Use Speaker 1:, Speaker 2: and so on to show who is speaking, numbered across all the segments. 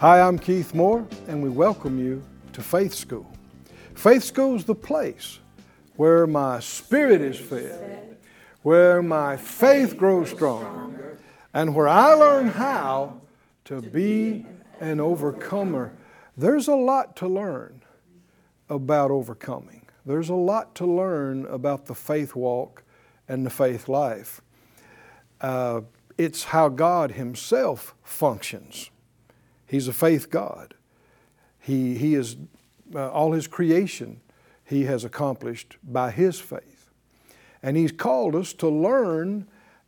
Speaker 1: Hi, I'm Keith Moore, and we welcome you to Faith School. Faith School is the place where my spirit is fed, where my faith grows stronger, and where I learn how to be an overcomer. There's a lot to learn about overcoming. There's a lot to learn about the faith walk and the faith life. Uh, it's how God Himself functions. He's a faith God. He, he is uh, all His creation He has accomplished by His faith. And He's called us to learn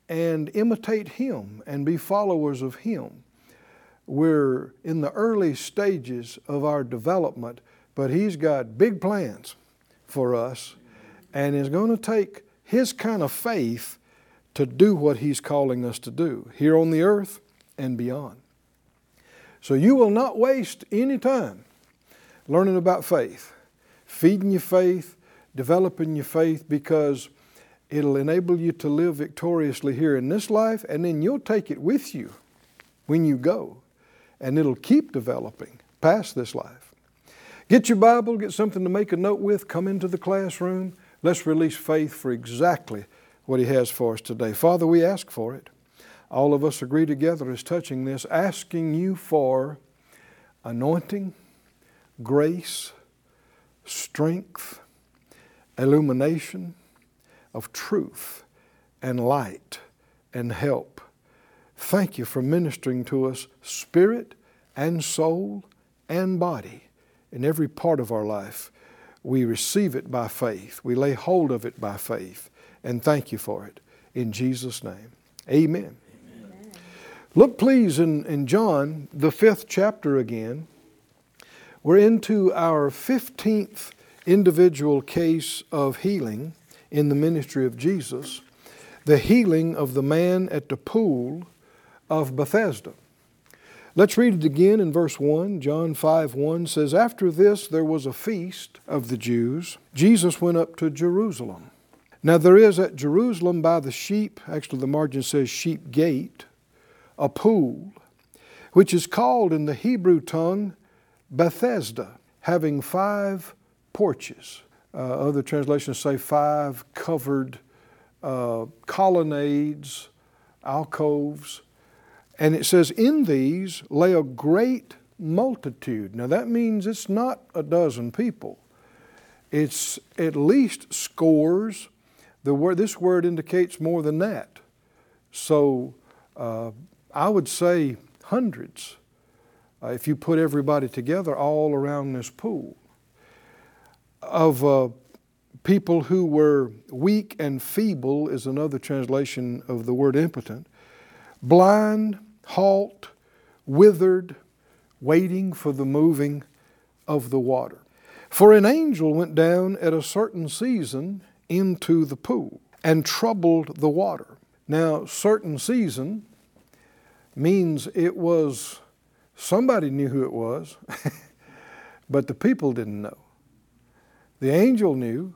Speaker 1: and imitate Him and be followers of Him. We're in the early stages of our development, but He's got big plans for us and is going to take His kind of faith to do what He's calling us to do here on the earth and beyond. So you will not waste any time learning about faith, feeding your faith, developing your faith, because it'll enable you to live victoriously here in this life, and then you'll take it with you when you go, and it'll keep developing past this life. Get your Bible, get something to make a note with, come into the classroom. Let's release faith for exactly what He has for us today. Father, we ask for it. All of us agree together as touching this, asking you for anointing, grace, strength, illumination of truth and light and help. Thank you for ministering to us spirit and soul and body in every part of our life. We receive it by faith. We lay hold of it by faith. And thank you for it. In Jesus' name. Amen. Look, please, in, in John, the fifth chapter again. We're into our 15th individual case of healing in the ministry of Jesus the healing of the man at the pool of Bethesda. Let's read it again in verse 1. John 5 1 says, After this there was a feast of the Jews. Jesus went up to Jerusalem. Now there is at Jerusalem by the sheep, actually the margin says sheep gate, a pool, which is called in the Hebrew tongue Bethesda, having five porches. Uh, other translations say five covered uh, colonnades, alcoves. And it says, In these lay a great multitude. Now that means it's not a dozen people, it's at least scores. The word, this word indicates more than that. So uh, I would say hundreds uh, if you put everybody together all around this pool of uh, people who were weak and feeble is another translation of the word impotent blind halt withered waiting for the moving of the water. For an angel went down at a certain season into the pool and troubled the water. Now certain season means it was somebody knew who it was but the people didn't know the angel knew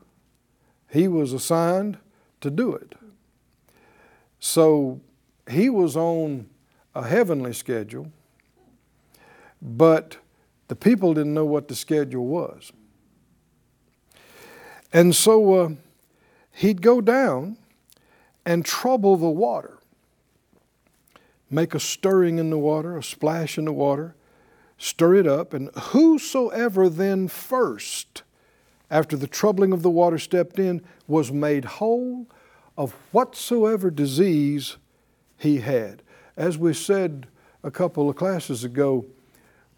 Speaker 1: he was assigned to do it. So he was on a heavenly schedule, but the people didn't know what the schedule was. And so uh, he'd go down and trouble the water, make a stirring in the water, a splash in the water, stir it up, and whosoever then first after the troubling of the water stepped in, was made whole of whatsoever disease he had. As we said a couple of classes ago,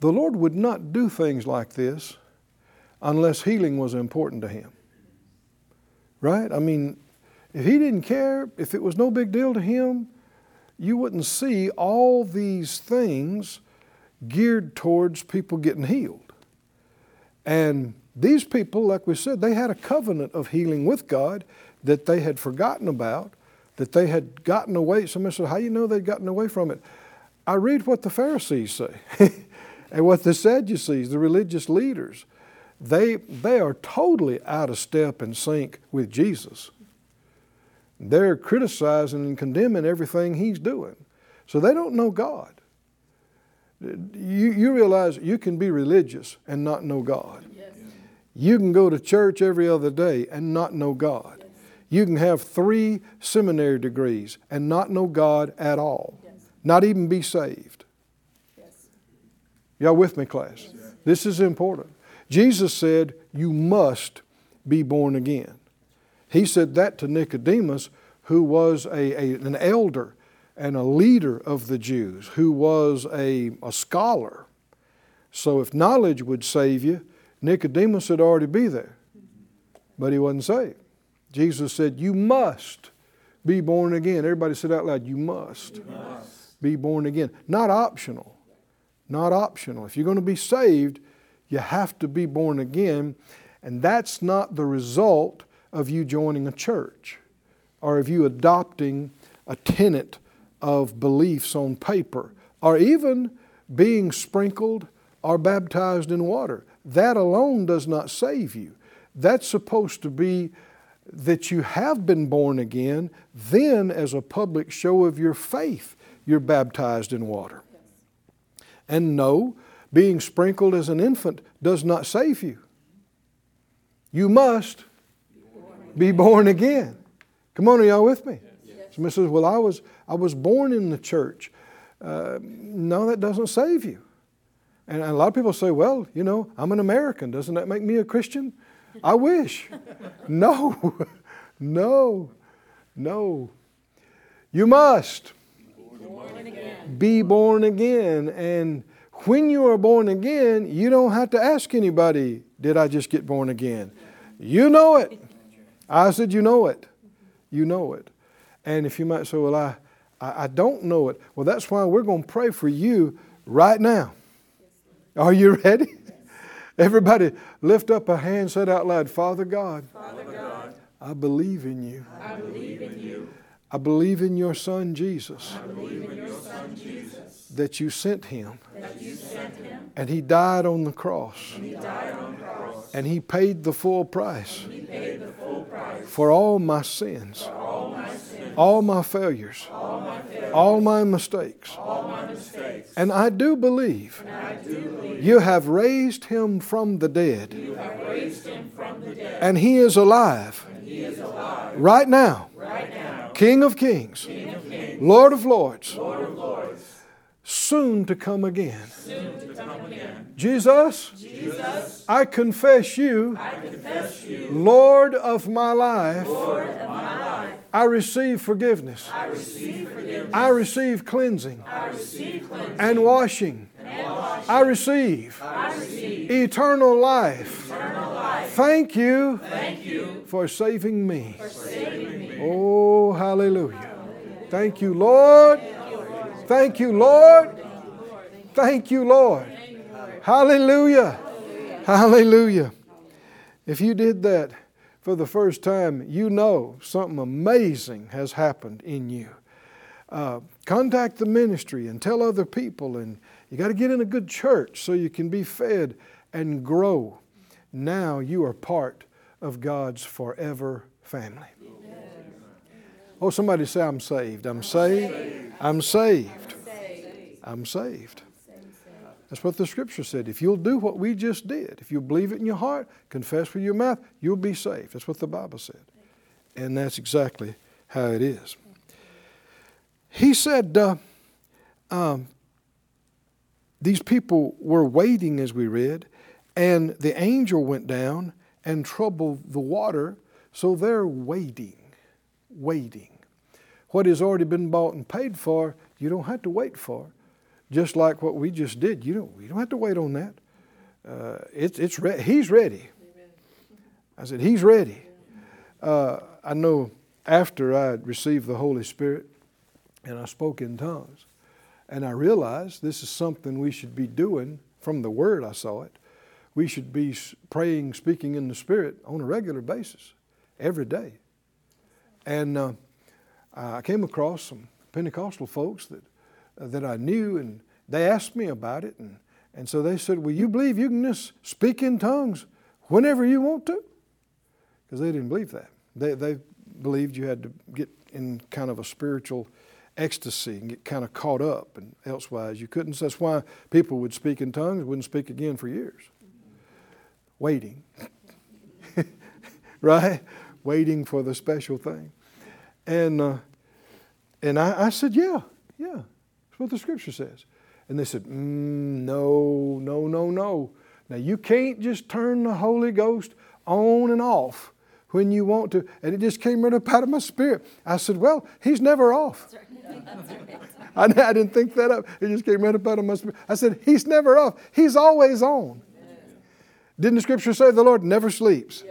Speaker 1: the Lord would not do things like this unless healing was important to him. Right? I mean, if he didn't care, if it was no big deal to him, you wouldn't see all these things geared towards people getting healed. And these people, like we said, they had a covenant of healing with God that they had forgotten about, that they had gotten away. Somebody said, How do you know they'd gotten away from it? I read what the Pharisees say and what the Sadducees, the religious leaders, they, they are totally out of step and sync with Jesus. They're criticizing and condemning everything he's doing. So they don't know God. You, you realize you can be religious and not know God. Yes. You can go to church every other day and not know God. Yes. You can have three seminary degrees and not know God at all, yes. not even be saved. Y'all with me, class? This is important. Jesus said, You must be born again. He said that to Nicodemus, who was a, a, an elder and a leader of the Jews, who was a, a scholar. So if knowledge would save you, Nicodemus would already be there. But he wasn't saved. Jesus said, You must be born again. Everybody said out loud, You must, you must. be born again. Not optional. Not optional. If you're going to be saved, you have to be born again. And that's not the result of you joining a church or of you adopting a tenet of beliefs on paper, or even being sprinkled or baptized in water. That alone does not save you. That's supposed to be that you have been born again, then, as a public show of your faith, you're baptized in water. And no, being sprinkled as an infant does not save you. You must be born again. Come on, are y'all with me? Somebody says, Well, I was, I was born in the church. Uh, no, that doesn't save you. And a lot of people say, Well, you know, I'm an American. Doesn't that make me a Christian? I wish. no, no, no. You must born be born again. And when you are born again, you don't have to ask anybody, Did I just get born again? You know it. I said, You know it. You know it. And if you might say, Well, I, I, I don't know it, well, that's why we're going to pray for you right now. Are you ready? Everybody lift up a hand, said out loud, Father God,
Speaker 2: Father God
Speaker 1: I believe in you.
Speaker 2: I believe in you.
Speaker 1: I believe in your Son Jesus.
Speaker 2: I believe in your Son Jesus.
Speaker 1: That you sent him.
Speaker 2: That you sent him.
Speaker 1: And he died on the cross.
Speaker 2: And he died on the cross.
Speaker 1: And he paid the full price.
Speaker 2: The full price.
Speaker 1: For all my sins.
Speaker 2: All my sins.
Speaker 1: All my failures.
Speaker 2: All my failures.
Speaker 1: All my mistakes.
Speaker 2: Mistakes.
Speaker 1: And I do believe.
Speaker 2: I do believe.
Speaker 1: You have raised him from the dead.
Speaker 2: From the dead.
Speaker 1: And he is alive.
Speaker 2: He is alive.
Speaker 1: Right now.
Speaker 2: Right now.
Speaker 1: King of kings,
Speaker 2: King of kings,
Speaker 1: Lord of lords,
Speaker 2: Lord of lords,
Speaker 1: soon to come again.
Speaker 2: to come again.
Speaker 1: Jesus,
Speaker 2: Jesus,
Speaker 1: I confess you,
Speaker 2: I confess you,
Speaker 1: Lord of my life.
Speaker 2: Lord of my life.
Speaker 1: I receive forgiveness.
Speaker 2: I receive forgiveness.
Speaker 1: I receive cleansing
Speaker 2: I receive cleansing
Speaker 1: and washing.
Speaker 2: and washing.
Speaker 1: I receive
Speaker 2: I receive
Speaker 1: eternal life.
Speaker 2: eternal life.
Speaker 1: Thank you
Speaker 2: Thank you
Speaker 1: for saving me.
Speaker 2: for saving me.
Speaker 1: Oh, hallelujah. Thank you, Lord. Thank you, Lord. Thank you, Lord. Hallelujah. Hallelujah. If you did that for the first time, you know something amazing has happened in you. Uh, contact the ministry and tell other people, and you got to get in a good church so you can be fed and grow. Now you are part of God's forever family. Oh, somebody say, I'm saved. I'm saved. I'm saved. I'm saved. That's what the scripture said. If you'll do what we just did, if you believe it in your heart, confess with your mouth, you'll be saved. That's what the Bible said. And that's exactly how it is. He said, uh, um, these people were waiting, as we read, and the angel went down and troubled the water, so they're waiting, waiting. What has already been bought and paid for, you don't have to wait for. Just like what we just did, you don't, you don't have to wait on that. Uh, it's, it's re- he's ready. I said, He's ready. Uh, I know after I received the Holy Spirit and I spoke in tongues, And I realized this is something we should be doing from the Word, I saw it. We should be praying, speaking in the Spirit on a regular basis, every day. And uh, I came across some Pentecostal folks that, uh, that I knew, and they asked me about it. And, and so they said, Well, you believe you can just speak in tongues whenever you want to? Because they didn't believe that. They, they believed you had to get in kind of a spiritual ecstasy and get kind of caught up, and elsewise you couldn't. So that's why people would speak in tongues, wouldn't speak again for years. Waiting. right? Waiting for the special thing. And, uh, and I, I said, Yeah, yeah, that's what the scripture says. And they said, mm, No, no, no, no. Now you can't just turn the Holy Ghost on and off when you want to. And it just came right up out of my spirit. I said, Well, he's never off. I, I didn't think that up. It just came right up out of my spirit. I said, He's never off. He's always on. Didn't the scripture say the Lord never sleeps?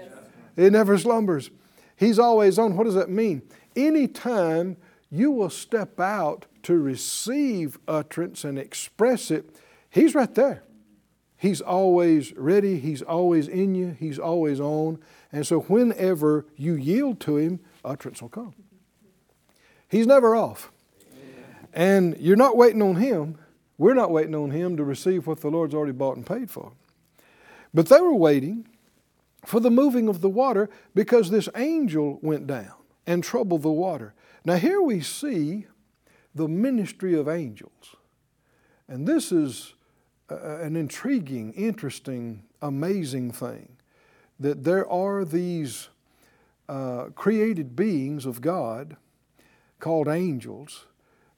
Speaker 1: He never slumbers. He's always on. What does that mean? Anytime you will step out to receive utterance and express it, He's right there. He's always ready. He's always in you. He's always on. And so whenever you yield to Him, utterance will come. He's never off. And you're not waiting on Him. We're not waiting on Him to receive what the Lord's already bought and paid for. But they were waiting for the moving of the water because this angel went down and troubled the water. Now, here we see the ministry of angels. And this is uh, an intriguing, interesting, amazing thing that there are these uh, created beings of God called angels,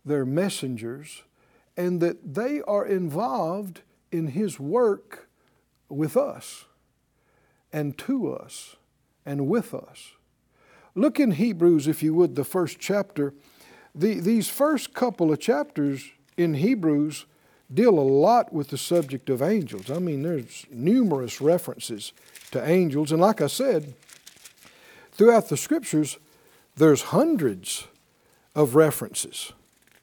Speaker 1: they're messengers, and that they are involved in His work with us and to us and with us. Look in Hebrews, if you would, the first chapter. The, these first couple of chapters in Hebrews deal a lot with the subject of angels. I mean, there's numerous references to angels. And like I said, throughout the scriptures, there's hundreds of references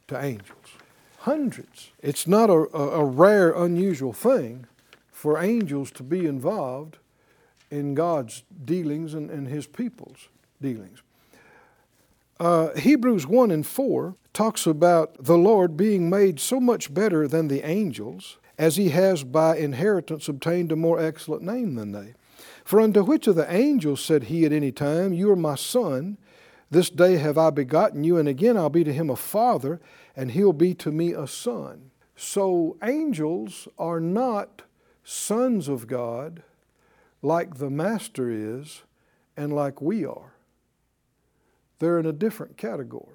Speaker 1: to angels. Hundreds. It's not a, a, rare, unusual thing for angels to be involved in God's dealings and, and His people's dealings. Uh, Hebrews 1 and 4 talks about the Lord being made so much better than the angels, as He has by inheritance obtained a more excellent name than they. For unto which of the angels said He at any time, You are my Son, this day have I begotten you, and again I'll be to him a father, and he'll be to me a son. So angels are not sons of God like the Master is and like we are. They're in a different category.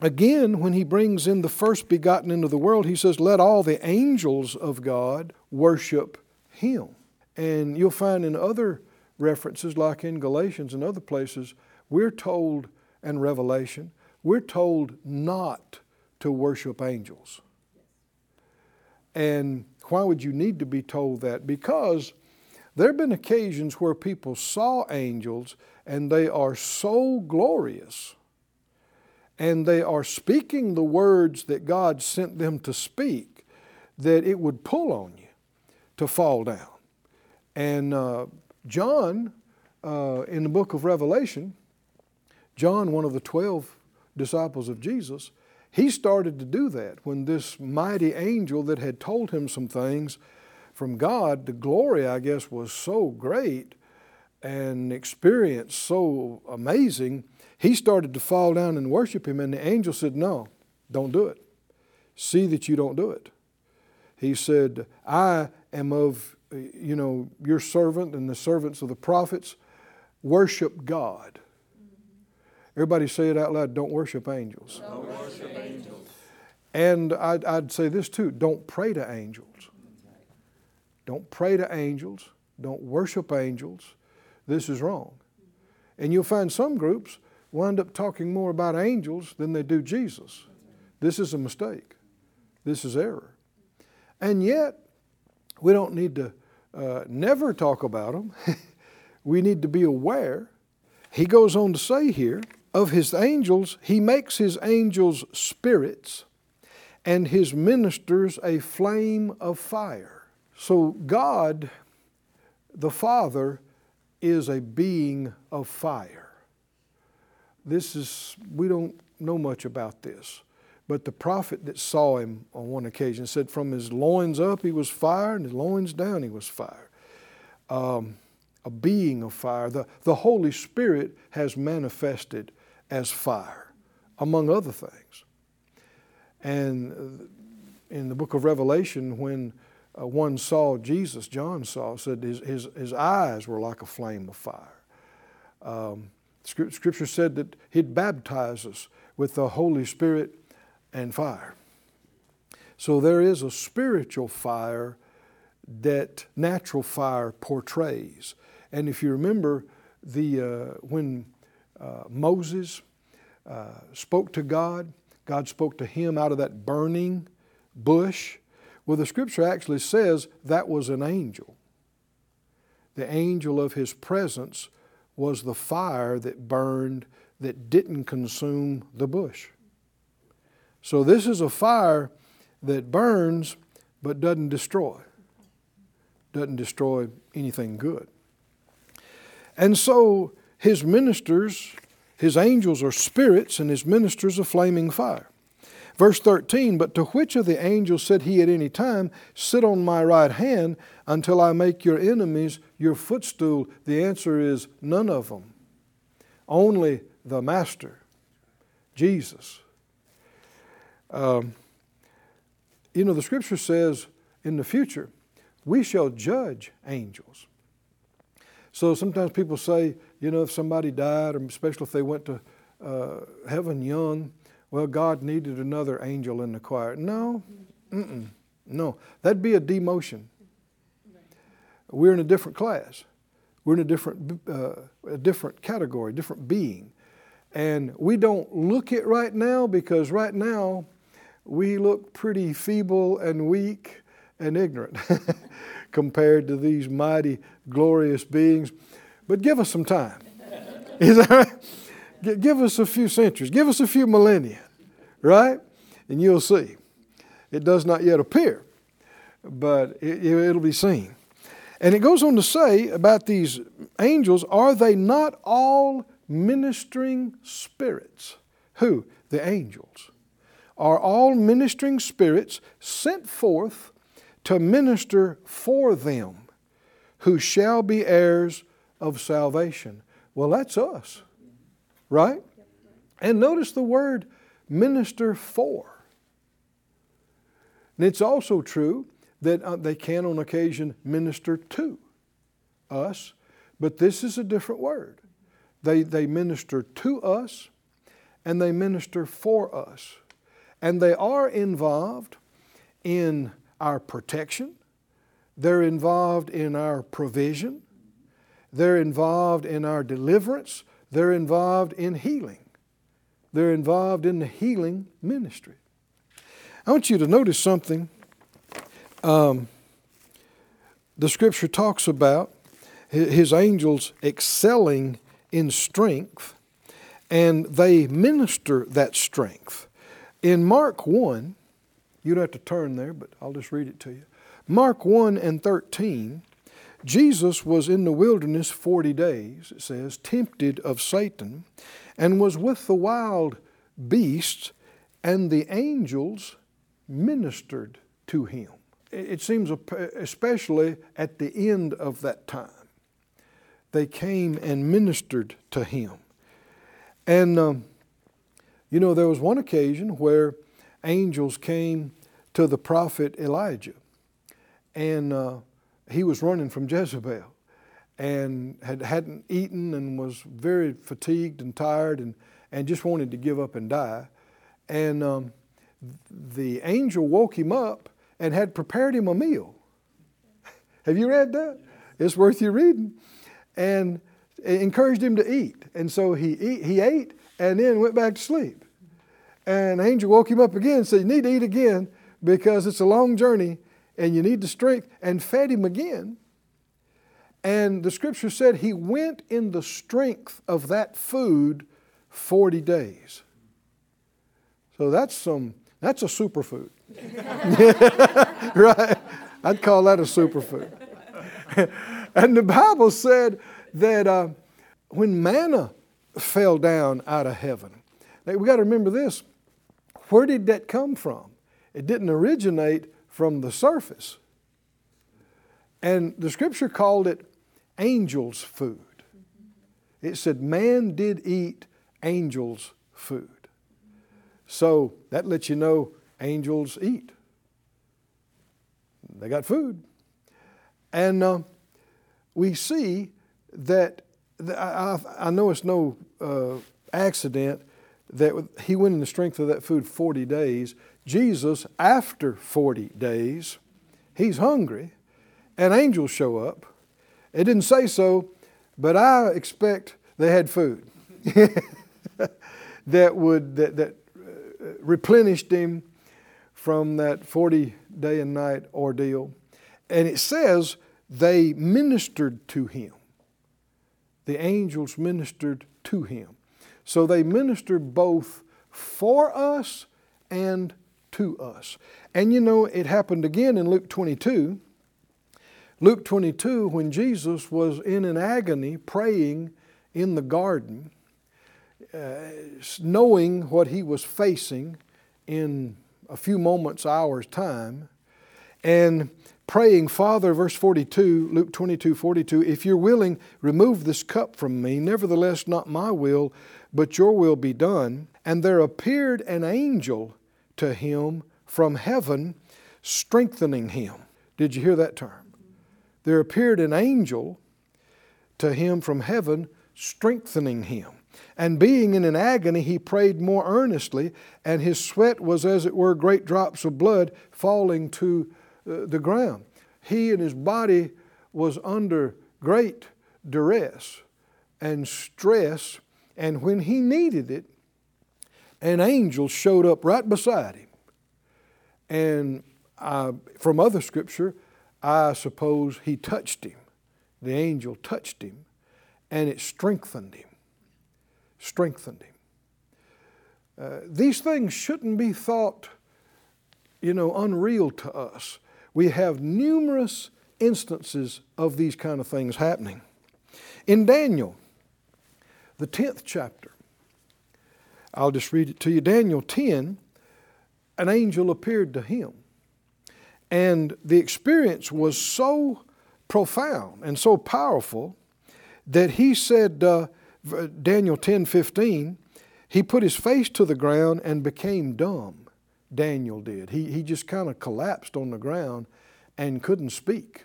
Speaker 1: Again, when he brings in the first begotten into the world, he says, Let all the angels of God worship him. And you'll find in other references, like in Galatians and other places, we're told, and Revelation, we're told not to worship angels. And why would you need to be told that? Because there have been occasions where people saw angels and they are so glorious and they are speaking the words that God sent them to speak that it would pull on you to fall down. And uh, John, uh, in the book of Revelation, John, one of the 12 disciples of Jesus, he started to do that when this mighty angel that had told him some things from God, the glory, I guess, was so great and experience so amazing, he started to fall down and worship him. And the angel said, No, don't do it. See that you don't do it. He said, I am of, you know, your servant and the servants of the prophets. Worship God. Everybody say it out loud don't worship angels.
Speaker 2: Don't worship angels.
Speaker 1: And I'd, I'd say this too don't pray to angels. Don't pray to angels. Don't worship angels. This is wrong. And you'll find some groups wind up talking more about angels than they do Jesus. This is a mistake. This is error. And yet, we don't need to uh, never talk about them. we need to be aware. He goes on to say here, of his angels, he makes his angels spirits and his ministers a flame of fire. So, God, the Father, is a being of fire. This is, we don't know much about this. But the prophet that saw him on one occasion said, From his loins up he was fire, and his loins down he was fire. Um, a being of fire. The, the Holy Spirit has manifested as fire, among other things. And in the book of Revelation, when uh, one saw Jesus, John saw, said his, his, his eyes were like a flame of fire. Um, scripture said that he'd baptize us with the Holy Spirit and fire. So there is a spiritual fire that natural fire portrays. And if you remember, the, uh, when uh, Moses uh, spoke to God, God spoke to him out of that burning bush. Well, the scripture actually says that was an angel. The angel of his presence was the fire that burned that didn't consume the bush. So this is a fire that burns but doesn't destroy. Doesn't destroy anything good. And so his ministers, his angels are spirits, and his ministers are flaming fire. Verse 13, but to which of the angels said he at any time, Sit on my right hand until I make your enemies your footstool? The answer is none of them. Only the Master, Jesus. Um, you know, the scripture says in the future, we shall judge angels. So sometimes people say, you know, if somebody died, or especially if they went to uh, heaven young, well, God needed another angel in the choir. No, mm-mm, no, that'd be a demotion. We're in a different class. We're in a different, uh, a different category, different being. And we don't look it right now because right now we look pretty feeble and weak and ignorant compared to these mighty, glorious beings. But give us some time. Is that right? Give us a few centuries, give us a few millennia, right? And you'll see. It does not yet appear, but it, it'll be seen. And it goes on to say about these angels are they not all ministering spirits? Who? The angels are all ministering spirits sent forth to minister for them who shall be heirs of salvation. Well, that's us, right? And notice the word minister for. And it's also true that uh, they can on occasion minister to us, but this is a different word. They, they minister to us and they minister for us. And they are involved in our protection, they're involved in our provision, they're involved in our deliverance, they're involved in healing, they're involved in the healing ministry. I want you to notice something. Um, the scripture talks about his angels excelling in strength, and they minister that strength. In Mark 1, you don't have to turn there, but I'll just read it to you. Mark 1 and 13, Jesus was in the wilderness 40 days, it says, tempted of Satan, and was with the wild beasts, and the angels ministered to him. It seems especially at the end of that time, they came and ministered to him. And um, you know, there was one occasion where angels came to the prophet Elijah, and uh, he was running from Jezebel and had, hadn't eaten and was very fatigued and tired and, and just wanted to give up and die. And um, the angel woke him up and had prepared him a meal. Have you read that? It's worth you reading. And encouraged him to eat. And so he, eat, he ate and then went back to sleep. And angel woke him up again and said, You need to eat again because it's a long journey and you need the strength, and fed him again. And the scripture said he went in the strength of that food 40 days. So that's some That's a superfood. right? I'd call that a superfood. and the Bible said that uh, when manna fell down out of heaven, we got to remember this. Where did that come from? It didn't originate from the surface. And the scripture called it angels' food. It said, Man did eat angels' food. So that lets you know angels eat. They got food. And uh, we see that, I, I, know it's no uh, accident that he went in the strength of that food 40 days. Jesus, after 40 days, he's hungry, and angels show up. It didn't say so, but I expect they had food that would that, that uh, replenished him from that 40 day and night ordeal. And it says they ministered to him. The angels ministered to him. So they ministered both for us and to us. And you know, it happened again in Luke 22. Luke 22, when Jesus was in an agony praying in the garden, uh, knowing what he was facing in a few moments, hours' time, and praying, Father, verse 42, Luke 22, 42, if you're willing, remove this cup from me. Nevertheless, not my will, but your will be done. And there appeared an angel to him from heaven, strengthening him. Did you hear that term? There appeared an angel to him from heaven, strengthening him. And being in an agony, he prayed more earnestly, and his sweat was as it were great drops of blood falling to uh, the ground. He and his body was under great duress and stress, and when he needed it, an angel showed up right beside him. And I, from other scripture, I suppose he touched him. The angel touched him, and it strengthened him. Strengthened him. Uh, these things shouldn't be thought, you know, unreal to us. We have numerous instances of these kind of things happening. In Daniel, the 10th chapter, I'll just read it to you. Daniel 10, an angel appeared to him. And the experience was so profound and so powerful that he said, uh, Daniel 10 15, he put his face to the ground and became dumb. Daniel did. He, he just kind of collapsed on the ground and couldn't speak.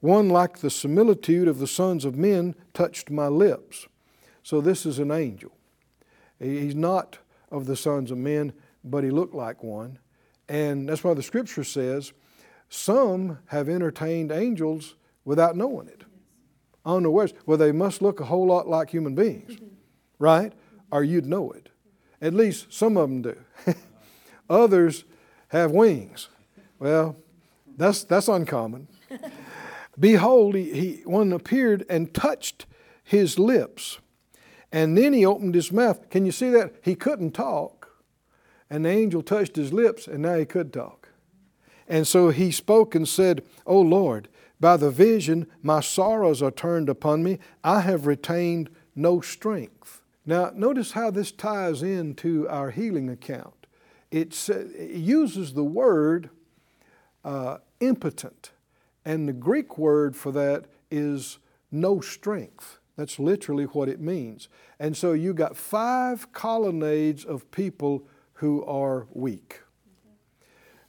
Speaker 1: One like the similitude of the sons of men touched my lips. So this is an angel. He's not of the sons of men, but he looked like one. And that's why the scripture says some have entertained angels without knowing it. Unawares. Well, they must look a whole lot like human beings, right? Or you'd know it. At least some of them do. Others have wings. Well, that's, that's uncommon. Behold, he, he, one appeared and touched his lips. And then he opened his mouth. Can you see that? He couldn't talk. And the angel touched his lips, and now he could talk. And so he spoke and said, O Lord, by the vision my sorrows are turned upon me. I have retained no strength. Now, notice how this ties into our healing account. It's, it uses the word uh, impotent, and the Greek word for that is no strength. That's literally what it means. And so you got five colonnades of people who are weak.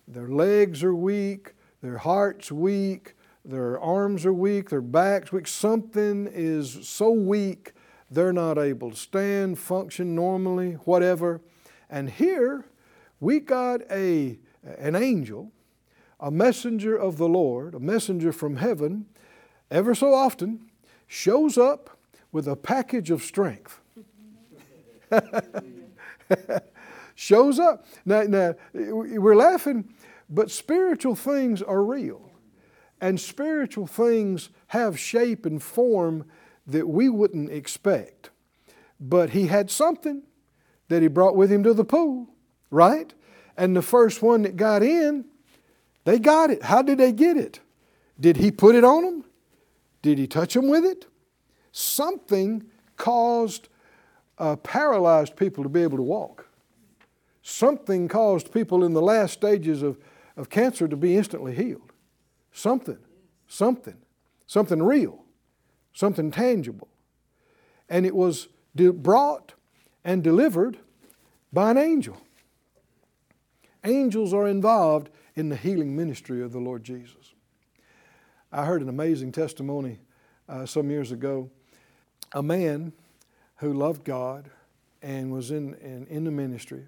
Speaker 1: Their legs are weak, their heart's weak, their arms are weak, their back's weak. Something is so weak they're not able to stand, function normally, whatever. And here we got a, an angel, a messenger of the Lord, a messenger from heaven, ever so often, shows up with a package of strength. Shows up. Now, now, we're laughing, but spiritual things are real. And spiritual things have shape and form that we wouldn't expect. But he had something that he brought with him to the pool, right? And the first one that got in, they got it. How did they get it? Did he put it on them? Did he touch them with it? Something caused uh, paralyzed people to be able to walk. Something caused people in the last stages of, of cancer to be instantly healed. Something, something, something real, something tangible. And it was de- brought and delivered by an angel. Angels are involved in the healing ministry of the Lord Jesus. I heard an amazing testimony uh, some years ago. A man who loved God and was in, in, in the ministry,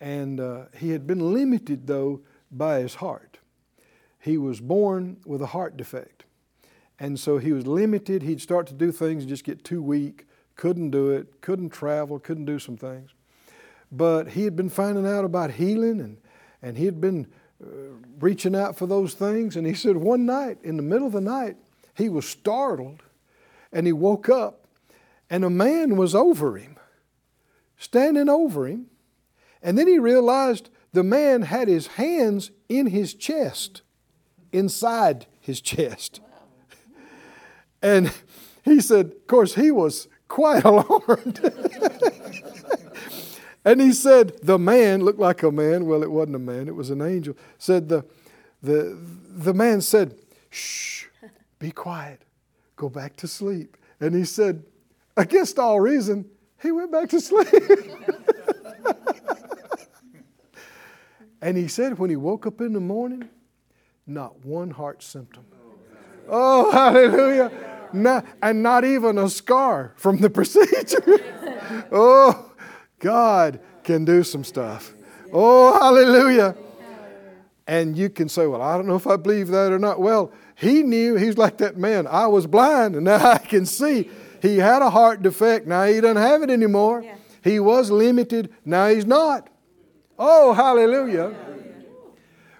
Speaker 1: and uh, he had been limited, though, by his heart. He was born with a heart defect. And so he was limited. He'd start to do things and just get too weak, couldn't do it, couldn't travel, couldn't do some things. But he had been finding out about healing and, and he had been uh, reaching out for those things. And he said one night, in the middle of the night, he was startled and he woke up and a man was over him, standing over him. And then he realized the man had his hands in his chest, inside his chest. And he said, of course, he was quite alarmed. and he said, the man looked like a man. Well, it wasn't a man, it was an angel. Said the, the, the man said, shh, be quiet, go back to sleep. And he said, against all reason, he went back to sleep. and he said when he woke up in the morning, not one heart symptom. Oh, hallelujah. Not, and not even a scar from the procedure. oh, God can do some stuff. Oh, hallelujah. And you can say, Well, I don't know if I believe that or not. Well, he knew, he's like that man. I was blind and now I can see. He had a heart defect, now he doesn't have it anymore.
Speaker 2: Yeah.
Speaker 1: He was limited, now he's not. Oh, hallelujah.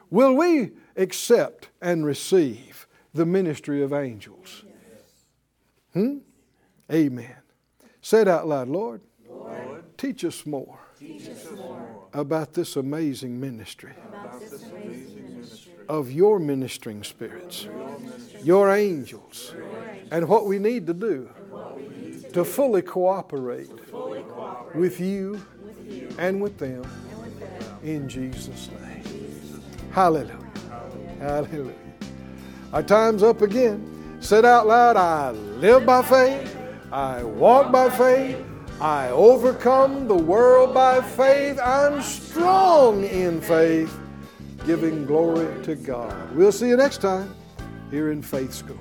Speaker 1: Will we accept and receive the ministry of angels? Hmm? Amen. Say it out loud, Lord. Teach us more, about this amazing ministry of your ministering spirits, your angels, and what we need to do to fully cooperate with you and with them in Jesus' name. Hallelujah. Hallelujah. Our time's up again. Said out loud, I live by faith, I walk by faith, I overcome the world by faith, I'm strong in faith, giving glory to God. We'll see you next time here in Faith School.